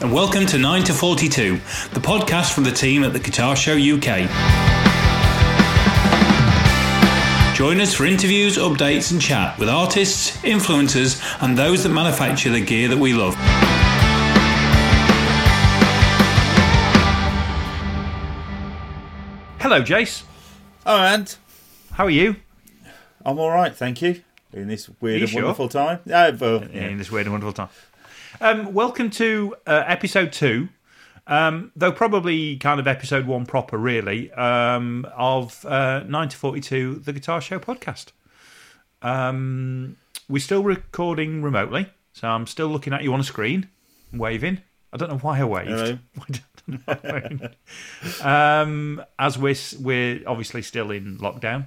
and welcome to 9 to 42, the podcast from the team at the Guitar Show UK. Join us for interviews, updates, and chat with artists, influencers, and those that manufacture the gear that we love. Hello, Jace. Oh, and How are you? I'm all right, thank you. In this weird you and sure? wonderful time. Yeah, well, Yeah, in this weird and wonderful time. Um, welcome to uh, episode two, um, though probably kind of episode one proper, really, um, of uh, 9 to 42, the Guitar Show podcast. Um, we're still recording remotely, so I'm still looking at you on a screen, waving. I don't know why I waved. I don't know I waved. um, as we're we're obviously still in lockdown.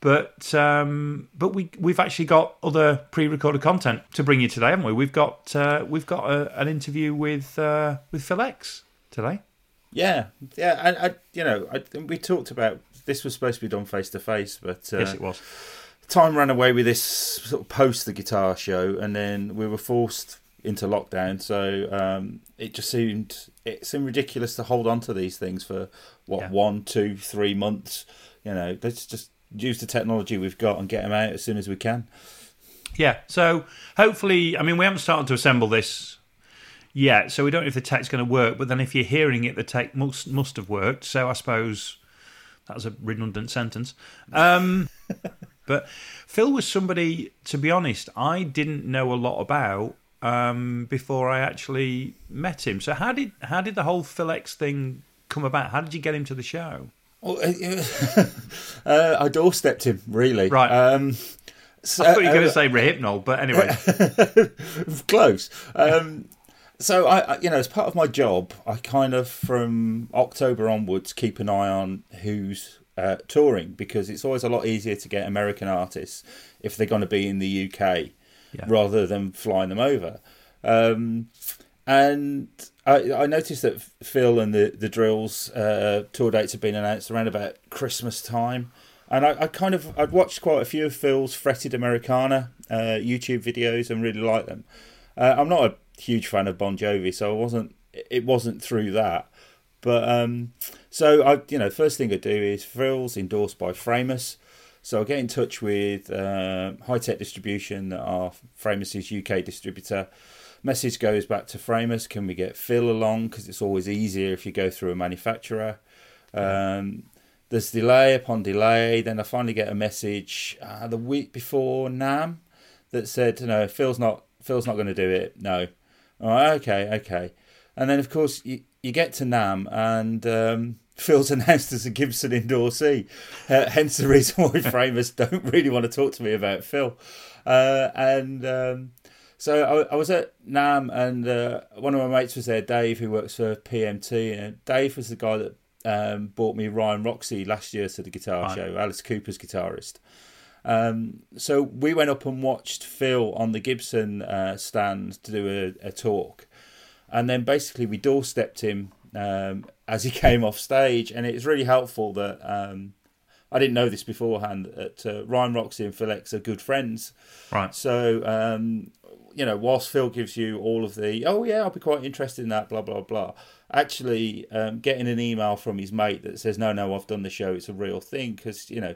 But um, but we we've actually got other pre-recorded content to bring you today, haven't we? We've got uh, we've got a, an interview with uh, with Phil X today. yeah, yeah. And I, you know, I, we talked about this was supposed to be done face to face, but uh, yes, it was. time ran away with this sort of post the guitar show, and then we were forced into lockdown. So um, it just seemed it seemed ridiculous to hold on to these things for what Yeah. one, two, three months. You know, let's just use the technology we've got and get them out as soon as we can. Yeah. So hopefully, I mean, we haven't started to assemble this yet, so we don't know if the tech's going to work. But then, if you're hearing it, the tech must must have worked. So I suppose that was a redundant sentence. Um, but Phil was somebody, to be honest, I didn't know a lot about um, before I actually met him. So how did how did the whole Phil X thing come about? How did you get him to the show? Well, uh, uh, I doorstepped him really. Right. Um, so, I thought you were going uh, to say Rohypnol, but anyway, close. Um, so I, I, you know, as part of my job, I kind of from October onwards keep an eye on who's uh, touring because it's always a lot easier to get American artists if they're going to be in the UK Yeah. rather than flying them over. Um, and I, noticed that Phil and the the Drills uh, tour dates have been announced around about Christmas time, and I, I kind of I'd watched quite a few of Phil's Fretted Americana uh, YouTube videos and really like them. Uh, I'm not a huge fan of Bon Jovi, so I wasn't. It wasn't through that, but um, so I you know first thing I do is Phil's endorsed by Framus. So I get in touch with uh, High Tech Distribution, are Framus's UK distributor. Message goes back to Framus. Can we get Phil along? Because it's always easier if you go through a manufacturer. Um, there's delay upon delay. Then I finally get a message uh, the week before NAMM that said, "No, Phil's not. Phil's not going to do it. No." All right, okay, okay. And then of course you, you get to NAMM and um, Phil's announced as a Gibson endorsee. Uh, hence the reason why Framus don't really want to talk to me about Phil. Uh, and um, so I, I was at NAMM and uh, one of my mates was there, Dave, who works for PMT. And Dave was the guy that um, bought me Ryan Roxie last year to the guitar Right. show, Alice Cooper's guitarist. Um, so we went up and watched Phil on the Gibson uh, stand to do a, a talk, and then basically we doorstepped him um, as he came off stage, and it was really helpful that um, I didn't know this beforehand that uh, Ryan Roxie and Phil X are good friends. right. So um, you know, whilst Phil gives you all of the oh yeah, I'll be quite interested in that, blah blah blah. Actually, um, getting an email from his mate that says no, no, I've done the show. It's a real thing because you know,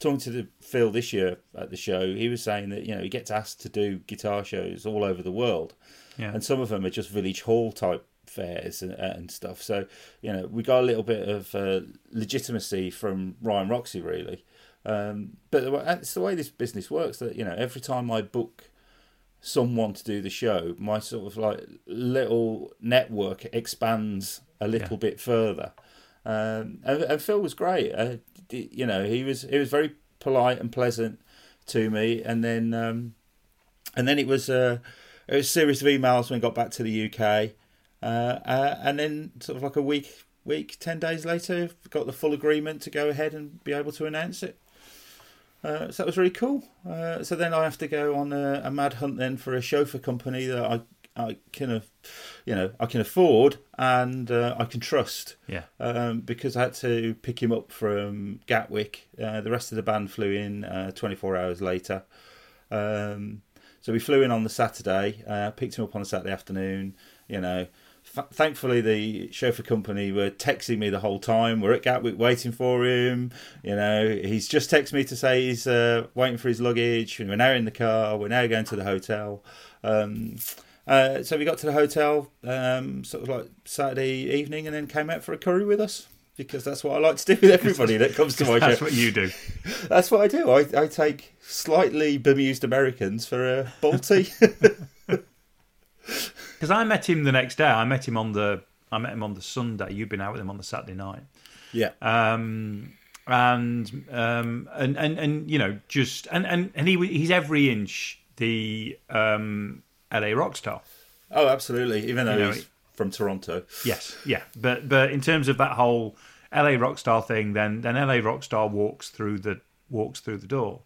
talking to the Phil this year at the show, he was saying that you know he gets asked to do guitar shows all over the world, Yeah. and some of them are just village hall type fairs and, and stuff. So you know, we got a little bit of uh, legitimacy from Ryan Roxie really. Um, but it's the way this business works that you know every time I book someone to do the show, my sort of like little network expands a little bit further. Um, and, and Phil was great. Uh, you know, he was he was very polite and pleasant to me. And then um, and then it was uh, it was a series of emails when we got back to the UK. Uh, uh, and then sort of like a week week ten days later, got the full agreement to go ahead and be able to announce it. Uh, so that was really cool. Uh, so then I have to go on a, a mad hunt then for a chauffeur company that I I can, af- you know, I can afford and uh, I can trust. Yeah. Um, because I had to pick him up from Gatwick. Uh, the rest of the band flew in uh, 24 hours later. Um, so we flew in on the Saturday, uh, picked him up on the Saturday afternoon, You know, F- thankfully the chauffeur company were texting me the whole time. We're at Gatwick waiting for him. You know, he's just texted me to say he's uh, waiting for his luggage. We're now in the car. We're now going to the hotel. Um, uh, so we got to the hotel um, sort of like Saturday evening, and then came out for a curry with us because that's what I like to do with everybody that comes to my That's show. what you do. That's what I do. I, I take slightly bemused Americans for a Balti. Because I met him the next day. I met him on the I met him on the Sunday. You've been out with him on the Saturday night. yeah. Um, and um, and and and you know just and and and he he's every inch the um, LA rock star. Oh, absolutely. Even though You know, he's from Toronto. Yes, yeah, but but in terms of that whole LA Rockstar thing, then then LA Rockstar walks through the walks through the door.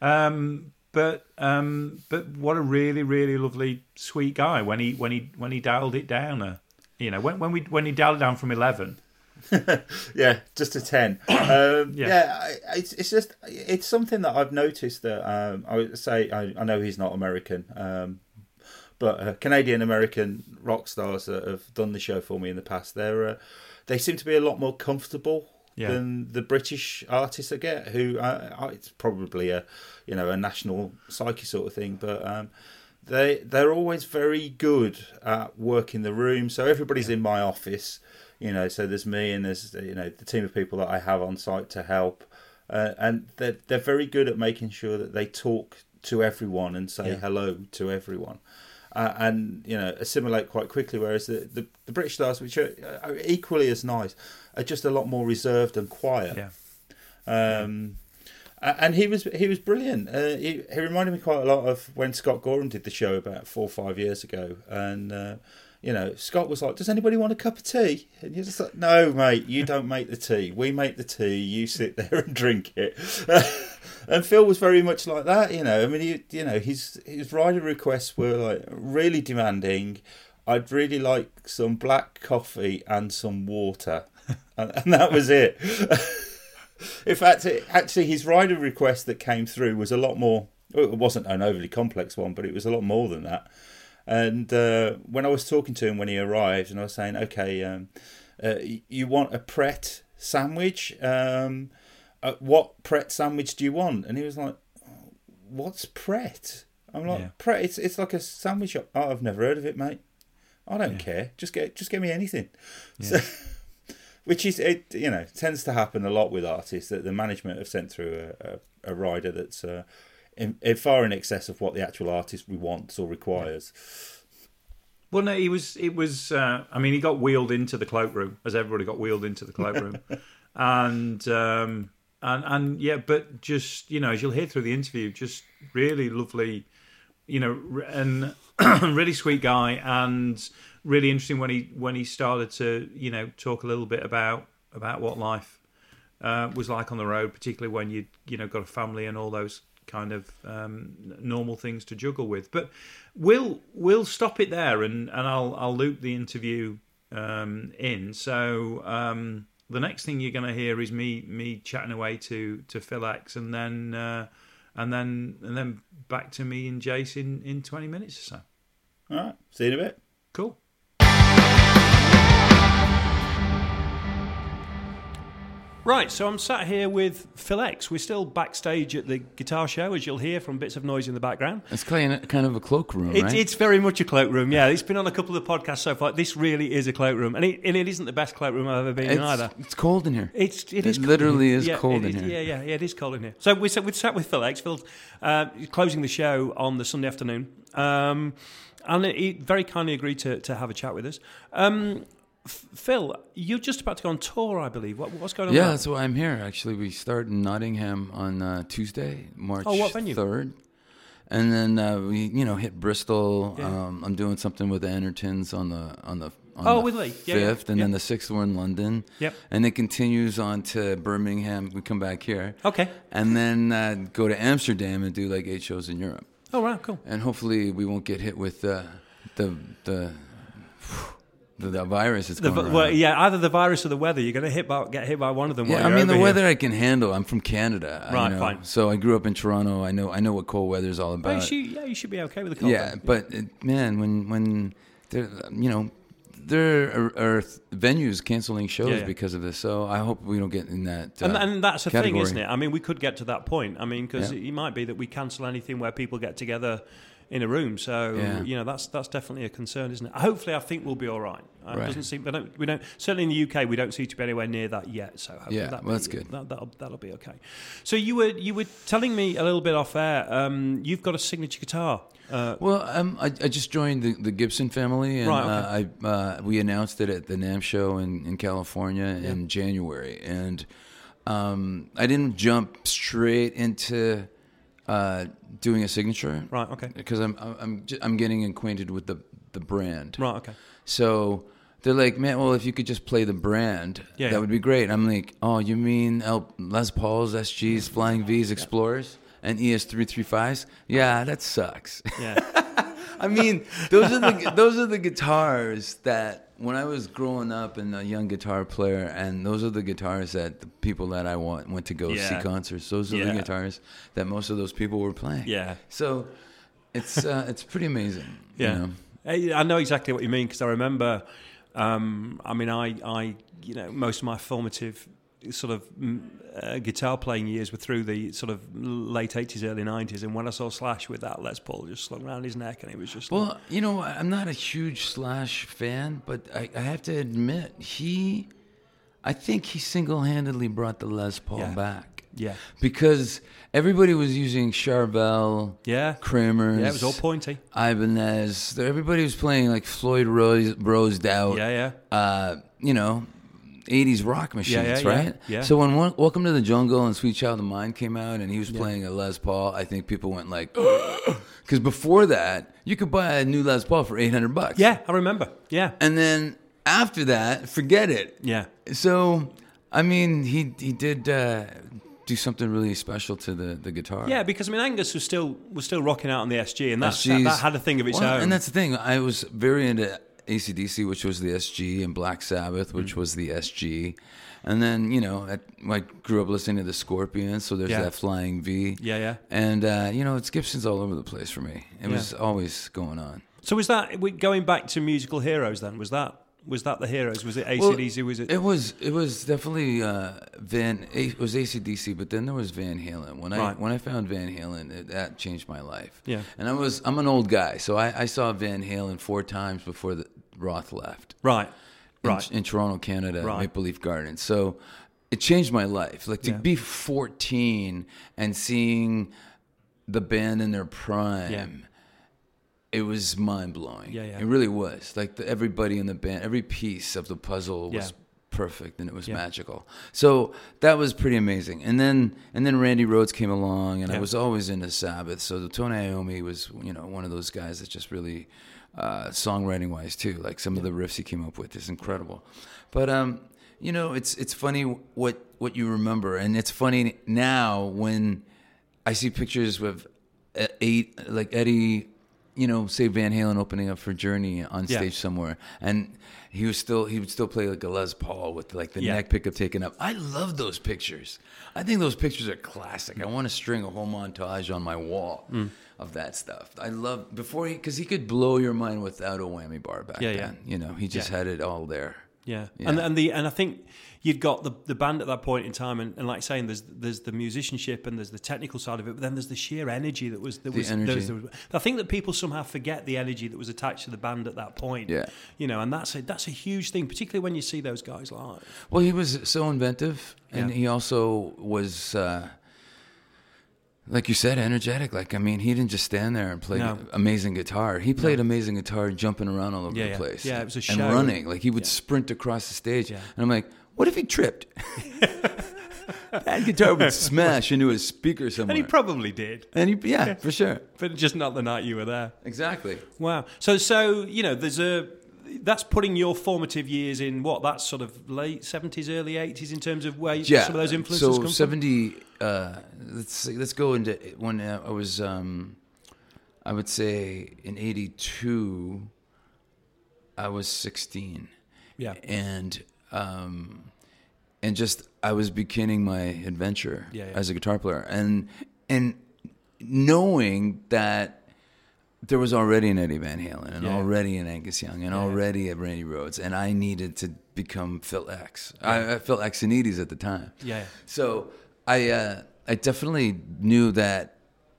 Um, but um, but what a really really lovely sweet guy when he when he when he dialed it down. Uh, you know when when we when he dialed it down from eleven. Yeah, just a ten. Um, Yeah. yeah, I, it's it's just it's something that I've noticed that um, I would say I, I know he's not American, um, but uh, Canadian American rock stars that have done the show for me in the past, they're uh, they seem to be a lot more comfortable Yeah. than the British artists I get. Who uh, it's probably a you know a national psyche sort of thing, but. Um, they they're always very good at working the room. So everybody's in my office, you know. So there's me and there's you know the team of people that I have on site to help, uh, and they're they're very good at making sure that they talk to everyone and say Yeah. hello to everyone. Uh, and you know assimilate quite quickly, whereas the, the, the British stars, which are, are equally as nice, are just a lot more reserved and quiet. Yeah, Um, and he was he was brilliant. Uh, he, he reminded me quite a lot of when Scott Gorham did the show about four or five years ago. And uh, you know, Scott was like, "Does anybody want a cup of tea?" And you're just like, "No, mate, you don't make the tea. We make the tea. You sit there and drink it." and Phil was very much like that. You know, I mean, he, you know, his his rider requests were like really demanding. I'd really like some black coffee and some water, and, and that was it. In fact, it, actually, his rider request that came through was a lot more. It wasn't an overly complex one, but it was a lot more than that. And uh, when I was talking to him when he arrived, and I was saying, "Okay, um, uh, you want a Pret sandwich? Um, uh, what Pret sandwich do you want?" And he was like, "What's Pret?" I'm like, Yeah. "Pret? It's it's like a sandwich shop. Oh, I've never heard of it, mate. I don't Yeah. care. Just get just get me anything." Yeah. So, which is it you know tends to happen a lot with artists that the management have sent through a, a, a rider that's uh, in, in far in excess of what the actual artist wants or requires. Well, no, he was. It was. Uh, I mean, he got wheeled into the cloakroom, as everybody got wheeled into the cloakroom, and um, and and yeah, but just you know, as you'll hear through the interview, just really lovely, you know, and really sweet guy, and really interesting when he when he started to you know talk a little bit about about what life uh, was like on the road, particularly when you you know got a family and all those kind of um, normal things to juggle with. But we'll we'll stop it there, and, and I'll I'll loop the interview um, in. So um, the next thing you're going to hear is me me chatting away to to Phil X, and then uh, and then and then back to me and Jason in 20 minutes or so. All right, see you in a bit. Cool. Right, so I'm sat here with Phil X. We're still backstage at the guitar show, as you'll hear from bits of noise in the background. It's kind of, kind of a cloakroom, It, right? It's very much a cloakroom, yeah. It's been on a couple of the podcasts so far. This really is a cloakroom, and it, and it isn't the best cloakroom I've ever been in either. it's cold in here. It's it It is literally in is yeah, cold in is- here. Yeah, yeah, yeah. It is cold in here. So we sat, we sat with Phil X. Phil uh, closing the show on the Sunday afternoon, um, and he very kindly agreed to, to have a chat with us. Um, Phil, you're just about to go on tour, I believe. What, what's going on? Yeah, there? that's why I'm here. Actually, we start in Nottingham on uh, Tuesday, March Oh, what venue? 3rd. And then uh, we, you know, hit Bristol. Yeah. Um, I'm doing something with the Entertons on the on the on Oh, the with Lee. Yeah, yeah, fifth, and then the sixth we're in London. Yep. And it continues on to Birmingham. We come back here, Okay. and then uh, go to Amsterdam and do like eight shows in Europe. Oh, right, cool. And hopefully we won't get hit with uh, the the the, the virus that's The, going vi- around. well, yeah, either the virus or the weather. You're going to hit by, get hit by one of them. Yeah, I mean the here. weather I can handle. I'm from Canada, you Right, know, fine. So I grew up in Toronto. I know I know what cold weather is all Oh, you about. should, yeah, you should be okay with the cold. yeah, but it, man, when when there, you know, there are, are venues canceling shows Yeah, yeah. because of this. So I hope we don't get in that. Uh, and, and that's the thing, isn't it? I mean, we could get to that point. I mean, because it might be that we cancel anything where people get together in a room. So Yeah. you know, that's that's definitely a concern, isn't it? Hopefully, I think we'll be all right. Uh, It Right. doesn't seem. We don't, we don't. Certainly in the UK, we don't seem to be anywhere near that yet. So hopefully Yeah, that'll well, that's good. That, that'll that'll be okay. So you were you were telling me a little bit off air. Um, you've got a signature guitar. Uh, Well, um, I, I just joined the, the Gibson family, and Right, uh, I uh, we announced it at the NAMM show in, in California in January, and um, I didn't jump straight into uh, doing a signature, right. Okay. Because I'm I'm I'm getting acquainted with the the brand, Right. Okay. So they're like, man, well, if you could just play the brand, Yeah, that yeah. would be great. I'm like, oh, you mean L- Les Pauls, SGs, Flying V's, Explorers, and E ES335s? Yeah, that sucks. Yeah. I mean, those are the those are the guitars that when I was growing up and a young guitar player, and those are the guitars that the people that I want went to go Yeah. see concerts. Those are Yeah. the guitars that most of those people were playing. Yeah. So it's uh, it's pretty amazing. you Yeah, know? I I know exactly what you mean because I remember. Um, I mean, I, I, you know, most of my formative sort of mm, uh, guitar playing years were through the sort of late eighties, early nineties, and when I saw Slash with that Les Paul just slung around his neck, and it was just like, Well, you know, I'm not a huge Slash fan, but I, I have to admit, he, I think he single handedly brought the Les Paul Yeah. back. yeah, Because everybody was using Charvel, yeah, Kramer's, yeah, it was all pointy. Ibanez. Everybody was playing like Floyd Rose, Rosed out, Yeah, yeah, uh, you know, 80s rock machines, Yeah, yeah, yeah, right? yeah. So when Wel- Welcome to the Jungle and Sweet Child O' Mine came out and he was playing a Les Paul, I think people went like, because before that, you could buy a new Les Paul for 800 bucks. yeah, I remember. Yeah, And then after that, forget it. yeah, So, I mean, he he did uh, do something really special to the, the guitar. yeah. Because I mean, Angus was still was still rocking out on the SG, and that's, that, that had a thing of its Well, own. And that's the thing. I was very into ACDC, which was the SG, and Black Sabbath, which Mm. was the SG. And then, you know, I, I grew up listening to the Scorpions, so there's Yeah. that Flying V. yeah, yeah. And, uh, you know, it's Gibson's all over the place for me. It Yeah. was always going on. So was that going back to musical heroes? Then was that was that the heroes? Was it Well, ACDC? was it? It was it was definitely uh, Van. It was ACDC, but then there was Van Halen. When I when I found Van Halen, it, that changed my life. Yeah. and I was I'm an old guy, so I, I saw Van Halen four times before the Roth left. right, in, right. in Toronto, Canada, Right. Maple Leaf Gardens. So it changed my life. Like to Yeah. be 14 and seeing the band in their prime. Yeah. It was mind blowing. Yeah, yeah. It really was. Like the, everybody in the band, every piece of the puzzle was Yeah. perfect and it was Yeah. magical. So that was pretty amazing. And then and then Randy Rhoads came along, and I was always into Sabbath. So the Tony Iommi was you know one of those guys that just really uh, songwriting wise too. Like some of the riffs he came up with is incredible. But um, you know, it's it's funny what what you remember, and it's funny now when I see pictures with uh, eight like Eddie, you know, say Van Halen opening up for Journey on Yeah. stage somewhere, and he was still he would still play like a Les Paul with like the Yeah. neck pickup taken up. I love those pictures. I think those pictures are classic. I want to string a whole montage on my wall Mm. of that stuff. I love before he because he could blow your mind without a whammy bar back Yeah, yeah. then. You know, he just Yeah. had it all there. Yeah. Yeah. and and the and I think you'd got the the band at that point in time, and, and like saying there's there's the musicianship and there's the technical side of it, but then there's the sheer energy that was that The was, energy. there was- there was- I think that people somehow forget the energy that was attached to the band at that point. Yeah. you know, and that's a that's a huge thing, particularly when you see those guys live. Well, he was so inventive, and Yeah. he also was, uh, like you said, energetic. Like I mean, he didn't just stand there and play No. amazing guitar. He played amazing guitar, jumping around all over Yeah, the place. Yeah, it was a show. and running. Like he would Yeah. sprint across the stage, Yeah. and I'm like, what if he tripped? that guitar would smash into a speaker somewhere. And he probably did, And he- yeah, for sure, but just not the night you were there. exactly. Wow. So so you know, there's a that's putting your formative years in what that's sort of late seventies, early eighties in terms of where yeah. some of those influences so come from. seventy. Uh, let's see, let's go into when uh, I was. Um, I would say in '82, I was 16, Yeah. and um, and just I was beginning my adventure Yeah, yeah. as a guitar player, and and knowing that there was already an Eddie Van Halen and Yeah. already an Angus Young and already a Randy Rhoads, and I needed to become Phil X. I, I Phil Xenidis at the time. Yeah. So I uh, I definitely knew that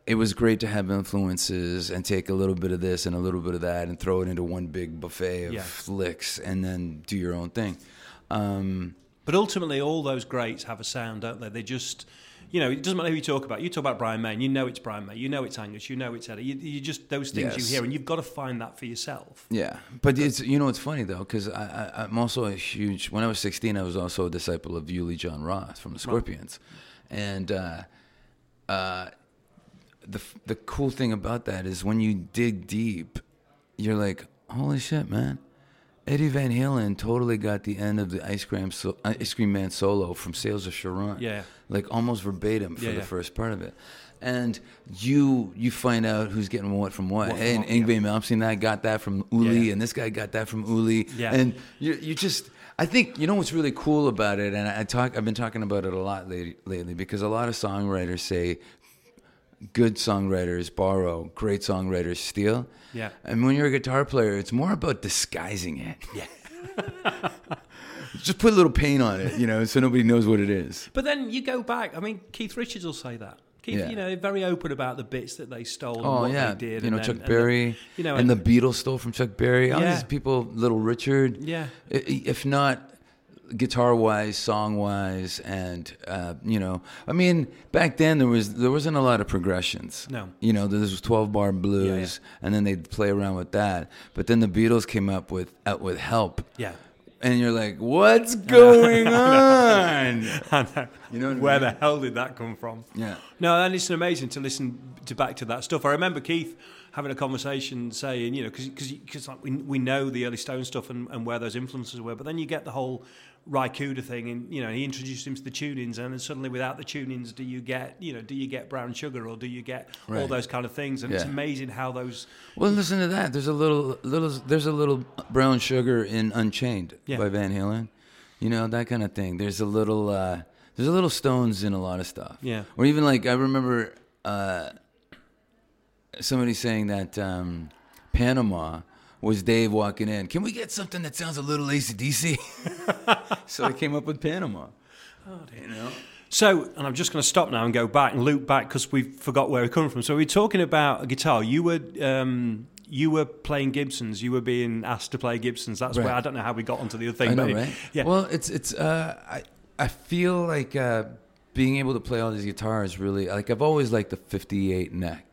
it was great to have influences and take a little bit of this and a little bit of that and throw it into one big buffet of Yeah. licks and then do your own thing. Um, But ultimately, all those greats have a sound, don't they? They just, you know, it doesn't matter who you talk about. You talk about Brian May, and you know it's Brian May. You know it's Angus. You know it's Eddie. You, you just those things Yes. you hear, and you've got to find that for yourself. Yeah, but it's you know it's funny though because I, I I'm also a huge. When I was 16, I was also a disciple of Uli Jon Roth from the Scorpions, and uh, uh, the the cool thing about that is when you dig deep, you're like, holy shit, man. Eddie Van Halen totally got the end of the Ice Cream so, uh, Ice Cream Man solo from Sails of Charon. Yeah. like almost verbatim for Yeah, the yeah. first part of it. And you you find out who's getting what from what. What hey, and Yngwie Malmsteen, I got that from Uli, Yeah, yeah. and this guy got that from Uli. Yeah. And you you just I think you know what's really cool about it, and I talk I've been talking about it a lot lately, lately because a lot of songwriters say good songwriters borrow, great songwriters steal. Yeah. And when you're a guitar player, it's more about disguising it. Yeah. Just put a little paint on it, you know, so nobody knows what it is. But then you go back. I mean, Keith Richards will say that. Keith, Yeah. you know, very open about the bits that they stole and Oh what yeah, they did. you know and Chuck and Berry, the- you know, and, the Beatles stole from Chuck Berry. All Yeah. these people, Little Richard. Yeah. If not guitar wise, song wise, and uh, you know, I mean, back then there was there wasn't a lot of progressions. No. you know, there was twelve bar blues, and then they'd play around with that. But then the Beatles came up with out with Help. yeah. And you're like, what's going on? Know. You know what I Where mean? the hell did that come from? Yeah. No, and it's amazing to listen to back to that stuff. I remember Keith having a conversation saying, you know, because like we, we know the early Stone stuff and, and where those influences were, but then you get the whole Ry Cooder thing, and you know, he introduced him to the tunings, and then suddenly without the tunings, do you get, you know, do you get brown sugar or do you get all those kind of things? And it's amazing how those, Well, listen to that. There's a little, little, there's a little brown sugar in Unchained Yeah. by Van Halen. You know that kind of thing. There's a little, uh, there's a little Stones in a lot of stuff. Yeah. Or even like I remember uh, somebody saying that um, Panama was Dave walking in. Can we get something that sounds a little ACDC? so I came up with Panama. Oh, you know. So, and I'm just going to stop now and go back and loop back because we forgot where we come from. So we're talking about a guitar. You were um, you were playing Gibsons. You were being asked to play Gibsons. That's Right. where I don't know how we got onto the other thing. I know, but right? Yeah. Well, it's it's. Uh, I I feel like uh, being able to play all these guitars really like I've always liked the '58 neck.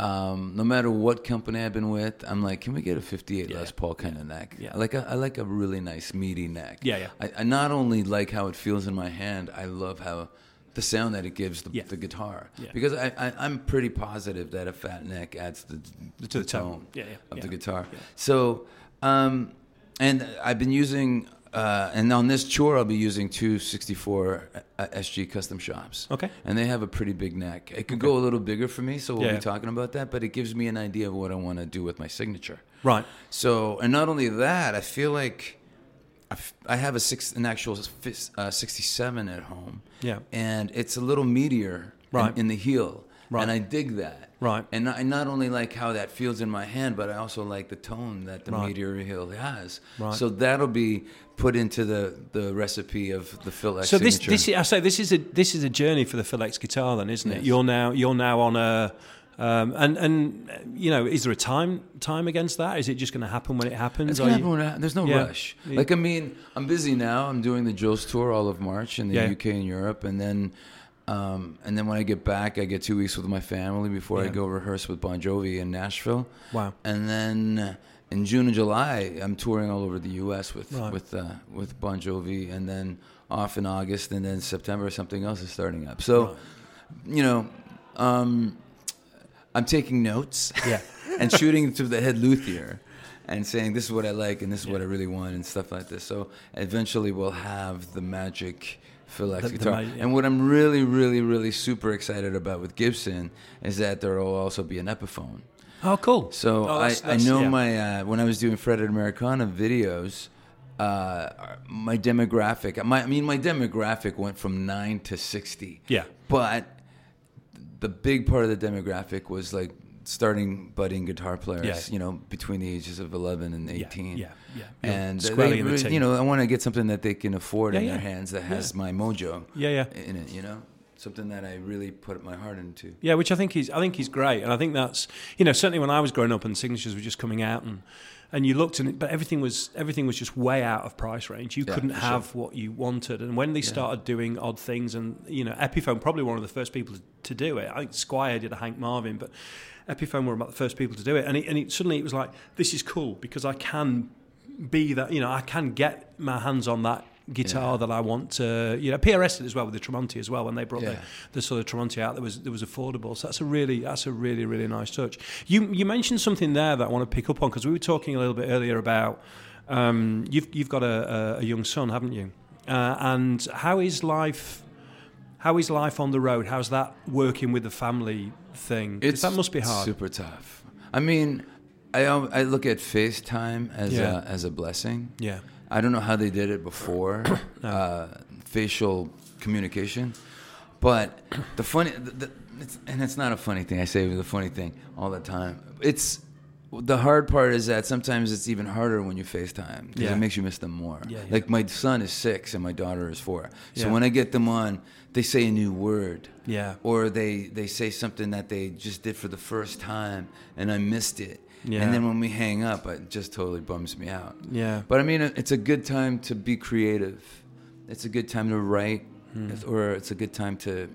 Yeah. Um, no matter what company I've been with, I'm like, can we get a '58 Yeah. Les Paul kind of neck? Yeah. I like a, I like a really nice meaty neck. Yeah, yeah. I, I not only like how it feels in my hand, I love how the sound that it gives the, Yeah. the guitar. Yeah. Because I, I I'm pretty positive that a fat neck adds the, To the tone. Yeah, yeah, of yeah. the guitar. Yeah. So, um, and I've been using, uh, and on this tour, I'll be using two 64 uh, SG custom shops. Okay. And they have a pretty big neck. It could go a little bigger for me, so we'll Yeah. be talking about that, but it gives me an idea of what I want to do with my signature. Right. So, and not only that, I feel like I have a six, an actual uh, 67 at home. Yeah. And it's a little meteor in- in, the heel. Right. And I dig that. Right. And I not only like how that feels in my hand, but I also like the tone that the Right. meteor heel has. Right. So that'll be put into the, the recipe of the Phil X So this, signature. this is, I say this is a this is a journey for the Phil X guitar, then, isn't it? Yes. You're now you're now on a, um, and and you know, is there a time time against that? Is it just going to happen when it happens? It's gonna happen when it- there's no Yeah. rush. Like I mean, I'm busy now. I'm doing the Joe's tour all of March in the Yeah. UK and Europe, and then, um, and then when I get back, I get two weeks with my family before I go rehearse with Bon Jovi in Nashville. Wow. And then uh, in June and July, I'm touring all over the U.S. with Right. with uh, with Bon Jovi, and then off in August, and then September something else is starting up. So, you know, um, I'm taking notes. Yeah. and shooting to the head luthier and saying this is what I like and this is what I really want and stuff like this. So eventually we'll have the magic Phil X The- the guitar. yeah. And what I'm really, really, really super excited about with Gibson is that there will also be an Epiphone. Oh, cool. So Oh, I, that's- I know yeah. my uh, when I was doing Fretted Americana videos, uh, my demographic. My, I mean, my demographic went from nine to sixty. Yeah. But the big part of the demographic was like starting budding guitar players, Yeah. you know, between the ages of 11 and 18. Yeah, yeah. And Squarely they, the you know, I want to get something that they can afford in Yeah, their hands that has my mojo Yeah, yeah. in it, you know? Something that I really put my heart into. Yeah, which I think he's I think he's great, and I think that's you know certainly when I was growing up and signatures were just coming out and and you looked and it, but everything was everything was just way out of price range. You Yeah, couldn't for sure. have what you wanted, and when they started doing odd things, and you know Epiphone probably one of the first people to do it. I think Squier did a Hank Marvin, but Epiphone were about the first people to do it, and it, and it, suddenly it was like this is cool because I can be that you know I can get my hands on that guitar Yeah. that I want to you know PRS did as well with the Tremonti as well when they brought Yeah. the, the sort of Tremonti out that was that was affordable so that's a really that's a really really nice touch you you mentioned something there that I want to pick up on because we were talking a little bit earlier about um, you've you've got a, a, a young son haven't you uh, and how is life how is life on the road how's that working with the family thing that must be hard Super tough. I mean, I I look at FaceTime as Yeah. a, as a blessing. yeah I don't know how they did it before, uh, facial communication. But the funny, the, the, it's, and it's not a funny thing. I say the funny thing all the time. It's the hard part is that sometimes it's even harder when you FaceTime because Yeah. it makes you miss them more. Yeah, yeah. Like my son is six and my daughter is four. So when I get them on, they say a new word yeah or they they say something that they just did for the first time and I missed it. Yeah. And then when we hang up, it just totally bums me out. yeah But I mean, it's a good time to be creative. It's a good time to write. It's- or it's a good time to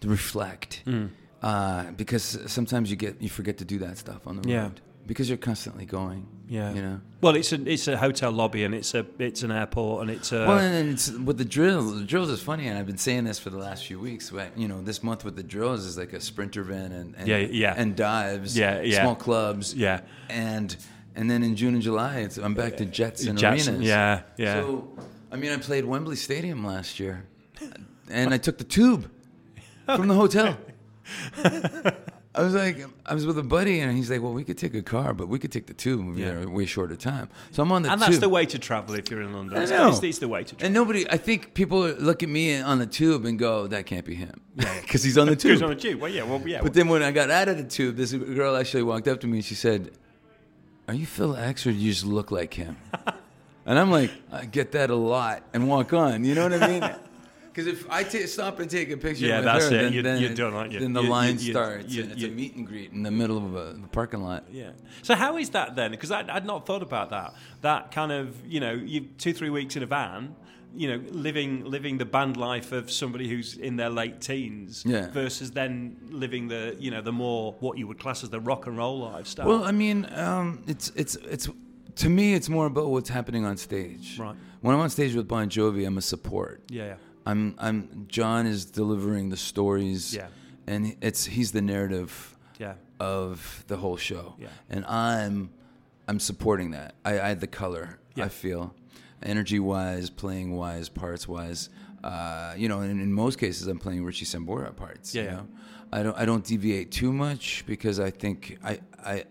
to reflect. Hmm. Uh, because sometimes you get you forget to do that stuff on the Yeah. road because you're constantly going. yeah You know. well it's a it's a hotel lobby and it's a it's an airport and it's a well, and it's with the drills. The drills is funny, and I've been saying this for the last few weeks. But you know, this month with the drills is like a sprinter van and, and Yeah, yeah. and dives, Yeah, yeah. small clubs, yeah and and then in June and July, it's, I'm back to jets and Jets, arenas. yeah yeah So, I mean, I played Wembley Stadium last year, and I took the tube from the hotel. I was like, I was with a buddy, and he's like, "Well, we could take a car, but we could take the tube, and we'd be Yeah. there in way shorter time." So I'm on the tube. and tube, that's the way to travel if you're in London. I It's, know. it's, it's the way to travel. and nobody. I think people look at me on the tube and go, "That can't be him," because he's on the tube. on a tube? Well, yeah, well, yeah. But then when I got out of the tube, this girl actually walked up to me and she said, Are you Phil X or do you just look like him? and I'm like, I get that a lot and walk on. You know what I mean? Because if I stop and take a picture Yeah, with that's her, it. then, You- then, done, aren't you? then the You- you- line you- starts you- and it's you- a meet and greet in the middle of a, the parking lot. Yeah. So how is that then? Because I'd not thought about that. That kind of you know, you two three weeks in a van, you know, living living the band life of somebody who's in their late teens, Yeah. versus then living the you know the more what you would class as the rock and roll lifestyle. Well, I mean, um, it's it's it's to me, it's more about what's happening on stage. Right. When I'm on stage with Bon Jovi, I'm a support. yeah, yeah, I'm I'm John is delivering the stories. Yeah. And it's he's the narrative yeah, of the whole show. Yeah. And I'm I'm supporting that. I, I had the color. Yeah. I feel, energy wise, playing wise, parts wise. Uh, you know, and in most cases, I'm playing Richie Sambora parts. Yeah, You yeah. I don't I don't deviate too much because I think I I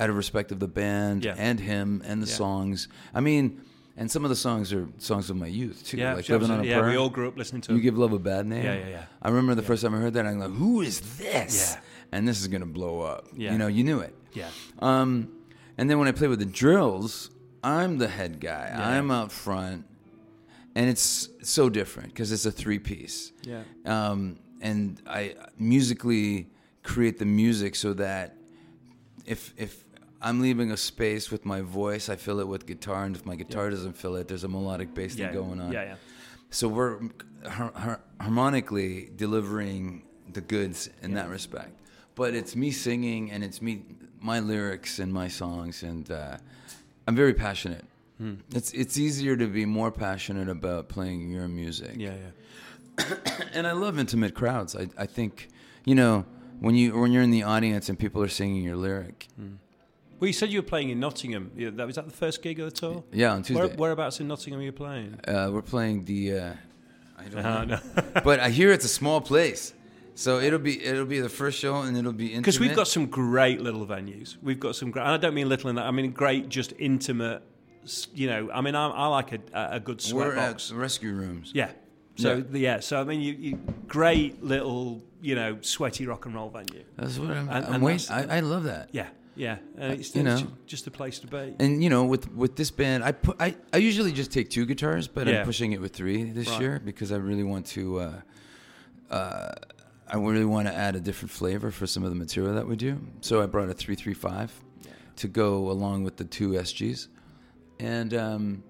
out of respect of the band Yeah. and him and the Yeah. songs. I mean. And some of the songs are songs of my youth too, yeah. like "Living on a yeah. Prayer." We all grew up listening to. You give love a bad name. Yeah, yeah, yeah. I remember the first time I heard that, I'm like, "Who is this?" Yeah. And this is gonna blow up. Yeah. You know, you knew it. yeah, Um, and then when I play with the drills, I'm the head guy. Yeah. I'm out front, and it's so different because it's a three piece. yeah, Um, and I musically create the music so that if if I'm leaving a space with my voice, I fill it with guitar, and if my guitar doesn't fill it, there's a melodic bass yeah, thing going on. Yeah, yeah. So we're har- har- harmonically delivering the goods in that respect. But it's me singing and it's me my lyrics and my songs and uh, I'm very passionate. Hmm. It's it's easier to be more passionate about playing your music. Yeah, yeah. And I love intimate crowds. I I think you know when you when you're in the audience and people are singing your lyric. Well, you said you were playing in Nottingham. Yeah, that was that the first gig of the tour. Yeah, on Tuesday. Where, whereabouts in Nottingham are you playing? uh, we're playing the uh, I don't Uh, know. no. but I hear it's a small place. So it'll be it'll be the first show and it'll be intimate. Because we've got some great little venues. We've got some great, and I don't mean little in that. I mean great, just intimate. You know, I mean, I, I like a, a good we're sweat at box. rescue rooms. Yeah. So Yeah. yeah. So I mean, you, you great little you know, sweaty rock and roll venue. That's what I'm. And- I'm and waiting. I, I love that. Yeah, yeah, and it's, you it's know. just a place to be. And you know, with with this band, I put I, I usually just take two guitars, but Yeah. I'm pushing it with three this Right. year because I really want to. Uh, uh, I really want to add a different flavor for some of the material that we do. So I brought a three three five to go along with the two SGs, and um,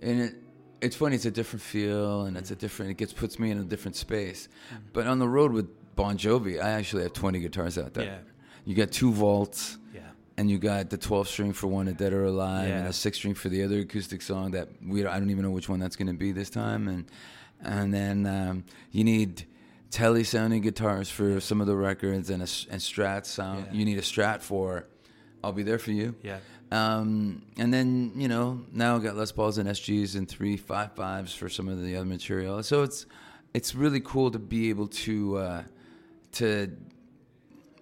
and it. It's funny. It's a different feel, and it's a different. It gets puts me in a different space. Mm-hmm. But on the road with Bon Jovi, I actually have 20 guitars out there. Yeah. You got two vaults Yeah, and you got the 12 string for one of Dead or Alive, and a six string for the other acoustic song that we I don't even know which one that's going to be this time, and and then um, you need tele sounding guitars for some of the records and a and Strat sound. Yeah. You need a Strat for I'll be there for you. yeah, Um, and then you know now I've got Les Pauls and SGs and three five fives for some of the other material. So it's it's really cool to be able to uh, to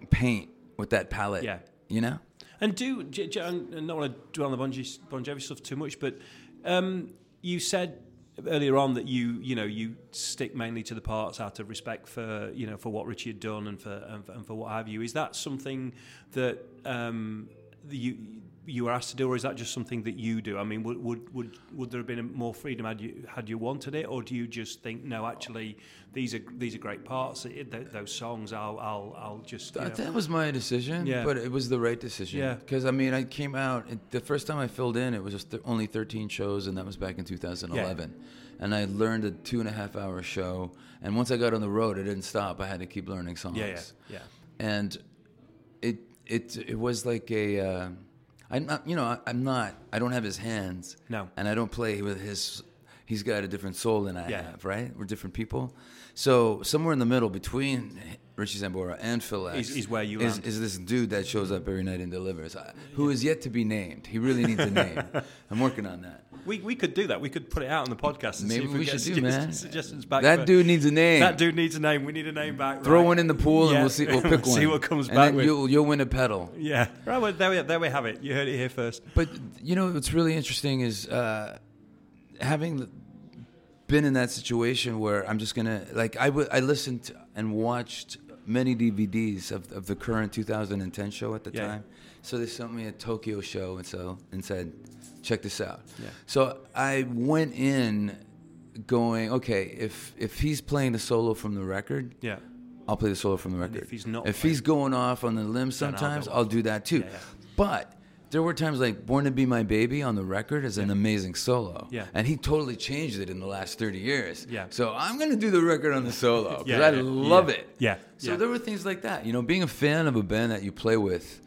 paint with that palette. Yeah. you know. And do j- j- and and not want to dwell on the Bon Jovi, bon Jovi stuff too much, but um, you said earlier on that you you know you stick mainly to the parts out of respect for you know for what Richie had done and for and for, and for what have you. Is that something that um, that you you were asked to do, or is that just something that you do? I mean, would would would, would there have been more freedom had you had you wanted it, or do you just think no, actually these are these are great parts. It, th- those songs, I'll I'll I'll just That, that was my decision, Yeah. but it was the right decision. Yeah. Because, I mean, I came out, the first time I filled in, it was just th- only 13 shows, and that was back in 2011. And I learned a two and a half hour show. And once I got on the road, I didn't stop. I had to keep learning songs. yeah, yeah, yeah. And it, it, it was like a, uh, I'm not, you know, I'm not, I don't have his hands. No. And I don't play with his, he's got a different soul than I Yeah. have, right? We're different people. So somewhere in the middle between Richie Sambora and Phil X Is- is where you is, is this dude that shows up every night and delivers, uh, who is yet to be named. He really needs a name. I'm working on that. We, we could do that. We could put it out on the podcast. And Maybe see if we, we get should do, suggestions, man. suggestions back. That dude needs a name. That dude needs a name. We need a name back. Throw right. one in the pool and we'll see. We'll pick We'll one. see what comes and back then. You'll, you'll win a pedal. Yeah. Right. Well, there we there we have it. You heard it here first. But you know what's really interesting is uh, having the- been in that situation where I'm just gonna like I w- I listened and watched many DVDs of, of the current 2010 show at the Yeah. time. So they sent me a Tokyo show and so and said, check this out. Yeah. So I went in going, okay, if if he's playing the solo from the record, Yeah. I'll play the solo from the record. if he's not if playing- he's going off on the limb I'll sometimes, I'll, do that too. Yeah. But there were times like "Born to Be My Baby" on the record is an amazing solo. Yeah. and he totally changed it in the last thirty years. Yeah. so I'm gonna do the record on the solo because Yeah, I yeah, love yeah. it. Yeah, So yeah. there were things like that. You know, being a fan of a band that you play with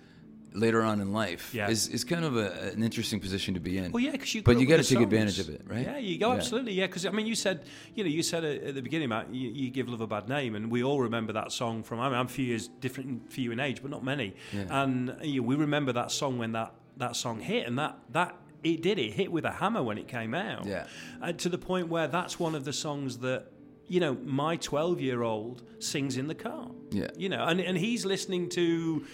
later on in life Yeah. is, is kind of a, an interesting position to be in. Well, yeah, because you. But you got to take advantage of it, right? Yeah, you go Yeah. absolutely. Yeah, because I mean, you said, you know, you said at, at the beginning, Matt, you, you give love a bad name, and we all remember that song from. I mean, I'm a few years different for you in age, but not many. Yeah. And you know, we remember that song when that that song hit, and that that. It did. It hit with a hammer when it came out. Yeah. Uh, to the point where that's one of the songs that, you know, my 12 year old sings in the car. Yeah. You know, and, and he's listening to,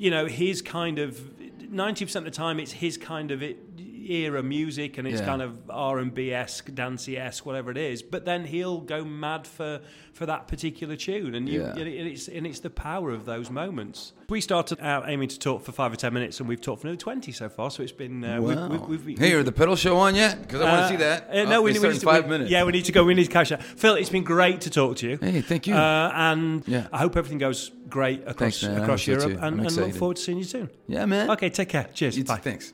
you know, his kind of 90% of the time it's his kind of it, era music and it's Yeah. kind of R&B esque, dancey esque, whatever it is. But then he'll go mad for for that particular tune, and you, Yeah. and it's and it's the power of those moments. We started out aiming to talk for five or ten minutes, and we've talked for nearly 20 so far. So it's been uh, Wow. we've, we've, we've, hey, are the pedal show on yet? Because I want to uh, see that. uh, no, Oh, we, we need to, five we- minutes. Yeah, we need to go. We need to catch that. Phil, it's been great to talk to you. Hey, thank you. Uh, and Yeah. I hope everything goes great across Thanks, across so Europe, and, I'm and look forward to seeing you soon. yeah, man. Okay, take care. Cheers. Too. Bye. Thanks.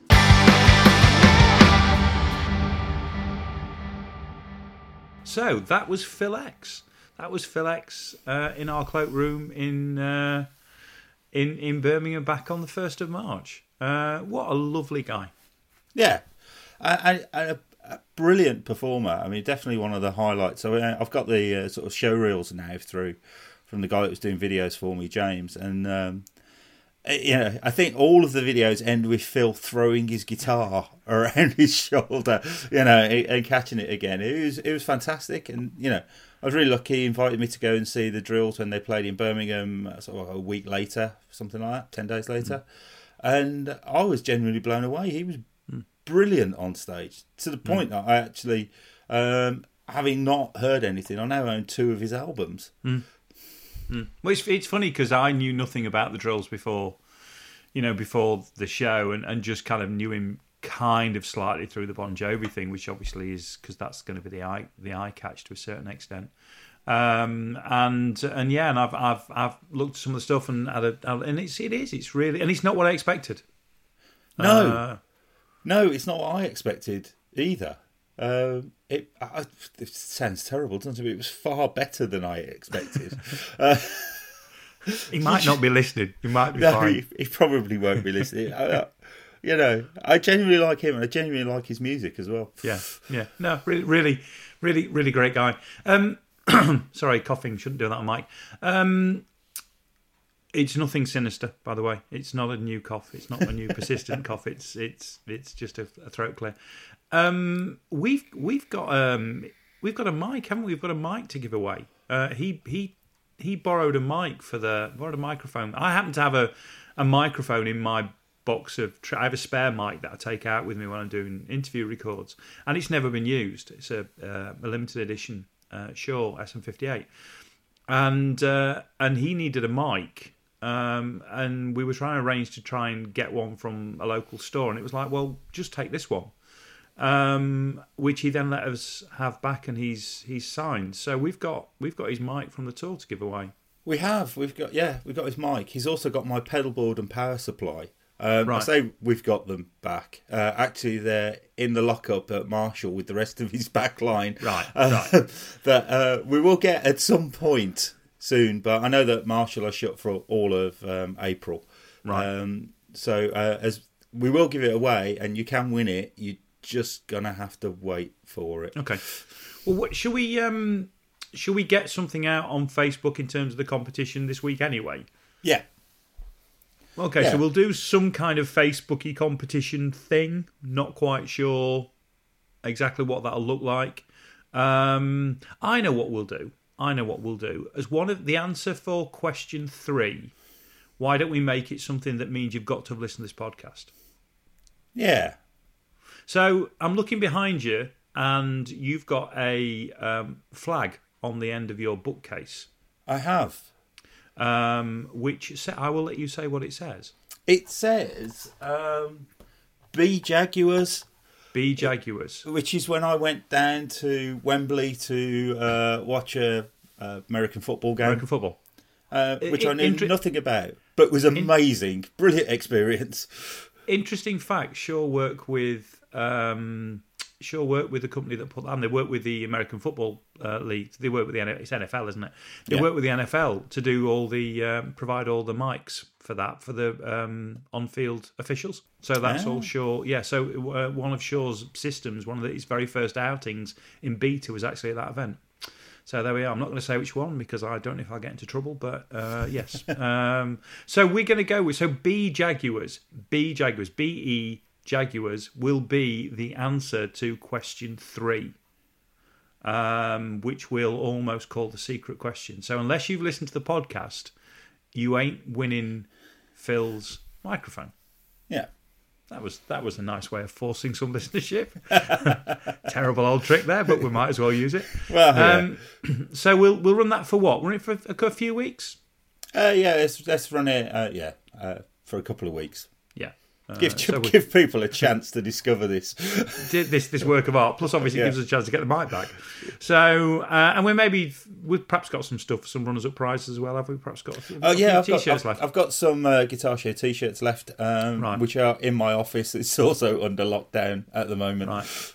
So that was Phil X. That was Phil X uh, in our cloakroom in uh, in in Birmingham back on the first of March. Uh, what a lovely guy. Yeah, a, a brilliant performer. I mean, definitely one of the highlights. So I've got the uh, sort of show reels now through from the guy that was doing videos for me, James, and um, Uh, you know, I think all of the videos end with Phil throwing his guitar around his shoulder, you know, and, catching it again. It was it was fantastic, and you know. I was really lucky. He invited me to go and see the Drills when they played in Birmingham, uh, sort of a week later, something like that, ten days later, hmm. and I was genuinely blown away. He was hmm. brilliant on stage to the hmm. point that I actually, um, having not heard anything, I now own two of his albums. Well, it's, it's funny because I knew nothing about the drills before, you know, before the show, and, and just kind of knew him kind of slightly through the Bon Jovi thing, which obviously is because that's going to be the eye the eye catch to a certain extent. Um, and and yeah, and I've I've I've looked at some of the stuff and had a, and it's it is it's really and it's not what I expected. No, Uh, no, it's not what I expected either. Um, it, I, it sounds terrible, doesn't it? It was far better than I expected. uh, he might not be listening. He might be no, fine. he, he probably won't be listening. I, you know, I genuinely like him, and I genuinely like his music as well. Yeah, yeah. No, really, really, really, really great guy. Um, sorry, coughing. Shouldn't do that on mic. Um, it's nothing sinister, by the way. It's not a new cough. It's not a new persistent cough. It's it's it's just a, a throat clear. Um, we've we've got um we've got a mic, haven't we? We've got a mic to give away. Uh, he he he borrowed a mic for the borrowed a microphone. I happen to have a a microphone in my box of. I have a spare mic that I take out with me when I'm doing interview records, and it's never been used. It's a, uh, a limited edition uh, Shure SM58, and uh, and he needed a mic. Um, and we were trying to arrange to try and get one from a local store, and it was like, well, just take this one um, which he then let us have back, and he's he's signed. So we've got we've got his mic from the tour to give away. We have, we've got, yeah, we've got his mic. He's also got my pedal board and power supply. Um, I say we've got them back. Uh, actually, they're in the lockup at Marshall with the rest of his back line. Right, Uh, right. that uh, we will get at some point soon, but I know that Marshall are shut for all of um, April. Right. Um, so uh, as we will give it away, and you can win it. You're just gonna have to wait for it. Okay. Well, what, should we um should we get something out on Facebook in terms of the competition this week anyway? Yeah. Okay, Yeah. so we'll do some kind of Facebooky competition thing. Not quite sure exactly what that'll look like. Um, I know what we'll do. I know what we'll do. As one of the answer for question three, why don't we make it something that means you've got to have listened to this podcast? Yeah. So I'm looking behind you, and you've got a um, flag on the end of your bookcase, I have. um, which sa- I will let you say what it says. It says um, B Jaguars, B Jaguars. which is when I went down to Wembley to uh, watch a uh, American football game, American football. uh, which I knew inter- nothing about, but was amazing, brilliant experience. Interesting fact: Shure work with um, Shure worked with the company that put that on. They work with the American Football uh, League. They work with the NFL, it's NFL, isn't it? They Yeah. work with the NFL to do all the um, provide all the mics for that for the um, on-field officials. So that's Ah. all Shure. Yeah. So uh, one of Shure's systems, one of his very first outings in beta was actually at that event. So there we are. I'm not going to say which one because I don't know if I'll get into trouble, but uh, yes. um, so we're going to go with so B Jaguars, B Jaguars, B E Jaguars will be the answer to question three, um, which we'll almost call the secret question. So unless you've listened to the podcast, you ain't winning Phil's microphone. Yeah. That was that was a nice way of forcing some listenership. Terrible old trick there, but we might as well use it. Well, yeah. Um, so we'll we'll run that for what? Run it for a, a few weeks. Uh, yeah, let's, let's run it. Uh, yeah, uh, for a couple of weeks. Uh, Give so we- give people a chance to discover this. this this work of art. Plus, obviously, it Yeah. gives us a chance to get the mic back. So, uh, and we maybe we've perhaps got some stuff, some runners up prizes as well. Have we? Perhaps got a few, Oh yeah, I've got, t-shirts I've, left. I've got some uh, Guitar Show t-shirts left, um, Right. which are in my office. It's also under lockdown at the moment. Right.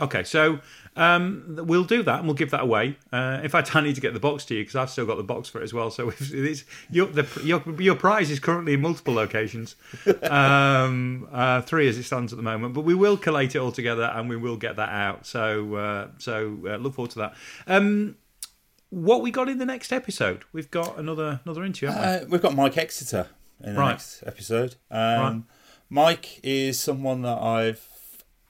Okay, so um, we'll do that and we'll give that away. Uh, in fact, I need to get the box to you because I've still got the box for it as well. So your, the, your your prize is currently in multiple locations, um, uh, three as it stands at the moment. But we will collate it all together and we will get that out. So uh, so uh, look forward to that. Um, what we got in the next episode? We've got another another interview. Haven't we? Uh, we've got Mike Exeter in the Right. next episode. Um, Mike is someone that I've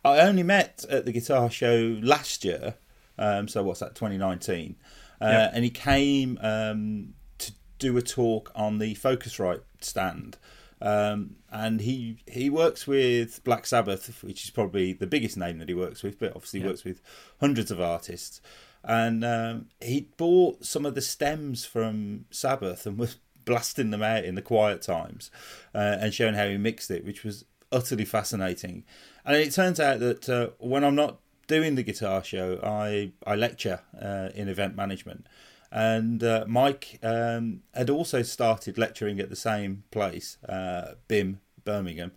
I only met at the guitar show last year. Um, so what's that? 2019, uh, Yep. and he came um, to do a talk on the Focusrite stand. Um, and he he works with Black Sabbath, which is probably the biggest name that he works with, but obviously Yeah. works with hundreds of artists. and um, he bought some of the stems from Sabbath and was blasting them out in the quiet times uh, and showing how he mixed it, which was utterly fascinating. And it turns out that uh, when I'm not doing the guitar show, I I lecture uh, in event management. And uh, Mike um, had also started lecturing at the same place, uh, BIMM Birmingham,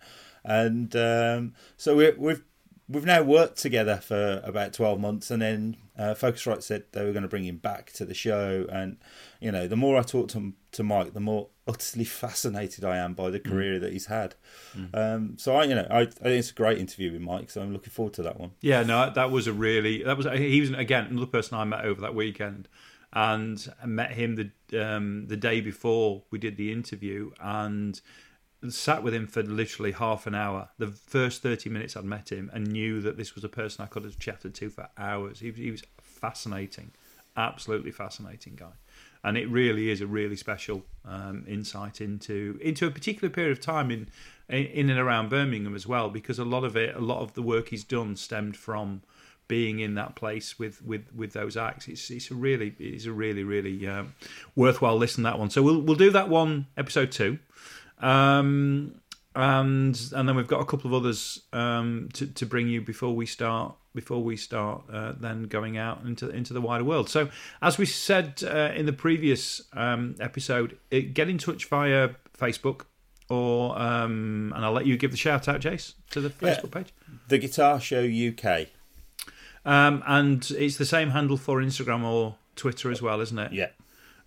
and um, so we we've we've now worked together for about 12 months and then uh, Focusrite said they were going to bring him back to the show and you know the more I talk to, to Mike the more utterly fascinated I am by the career mm. that he's had mm. um, so I you know I, I, think it's a great interview with Mike so I'm looking forward to that one yeah no that was a really that was he was again another person I met over that weekend and I met him the um, the day before we did the interview and sat with him for literally half an hour. The first 30 minutes I'd met him and knew that this was a person I could have chatted to for hours. He, he was fascinating, absolutely fascinating guy. And it really is a really special um, insight into into a particular period of time in in and around Birmingham as well, because a lot of it, a lot of the work he's done stemmed from being in that place with with with those acts. It's it's a really it's a really really um, worthwhile listen that one. So we'll we'll do that one episode two. Um, and and then we've got a couple of others um, to to bring you before we start before we start uh, then going out into into the wider world. So as we said uh, in the previous um, episode, it, get in touch via Facebook or um, and I'll let you give the shout out, Jace, to the Facebook yeah, page. The Guitar Show UK. Um, and it's the same handle for Instagram or Twitter as well, isn't it? Yeah.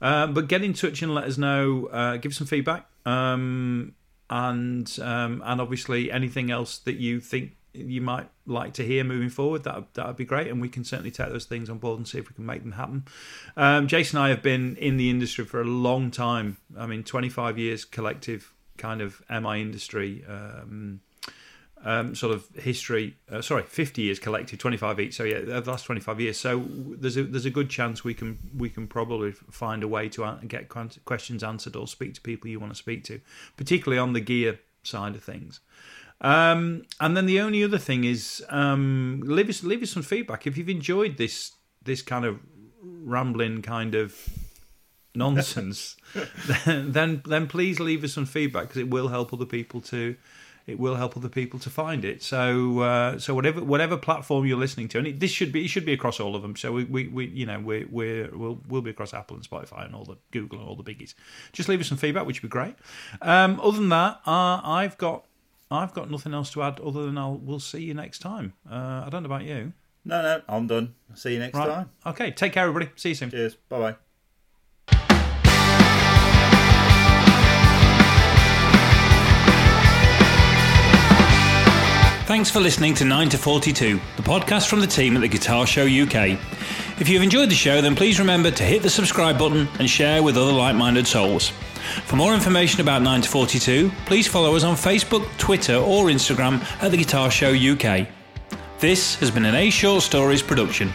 Um, but get in touch and let us know. Uh, give some feedback, um, and um, and obviously anything else that you think you might like to hear moving forward. That that would be great, and we can certainly take those things on board and see if we can make them happen. Um, Jason and I have been in the industry for a long time. I mean, twenty five years collective kind of MI industry. Um, um, sort of history. Uh, sorry, fifty years collective, twenty five each. So yeah, the last twenty five years. So there's a there's a good chance we can we can probably find a way to get questions answered or speak to people you want to speak to, particularly on the gear side of things. Um, and then the only other thing is um, leave us leave us some feedback if you've enjoyed this this kind of rambling kind of nonsense. then, then then please leave us some feedback because it will help other people to it will help other people to find it. So uh, so whatever whatever platform you're listening to, and it, this should be it should be across all of them. So we, we, we you know we we we'll we'll be across Apple and Spotify and all the Google and all the biggies. Just leave us some feedback, which would be great. Um, other than that, uh, I've got I've got nothing else to add other than I'll we'll see you next time. Uh, I don't know about you. No, no, I'm done. See you next right. time. Okay, take care, everybody. See you soon. Cheers. Bye bye. Thanks for listening to 9 to 42, the podcast from the team at the Guitar Show UK. If you've enjoyed the show, then please remember to hit the subscribe button and share with other like minded souls. For more information about 9 to 42, please follow us on Facebook, Twitter, or Instagram at the Guitar Show UK. This has been an A Short Stories production.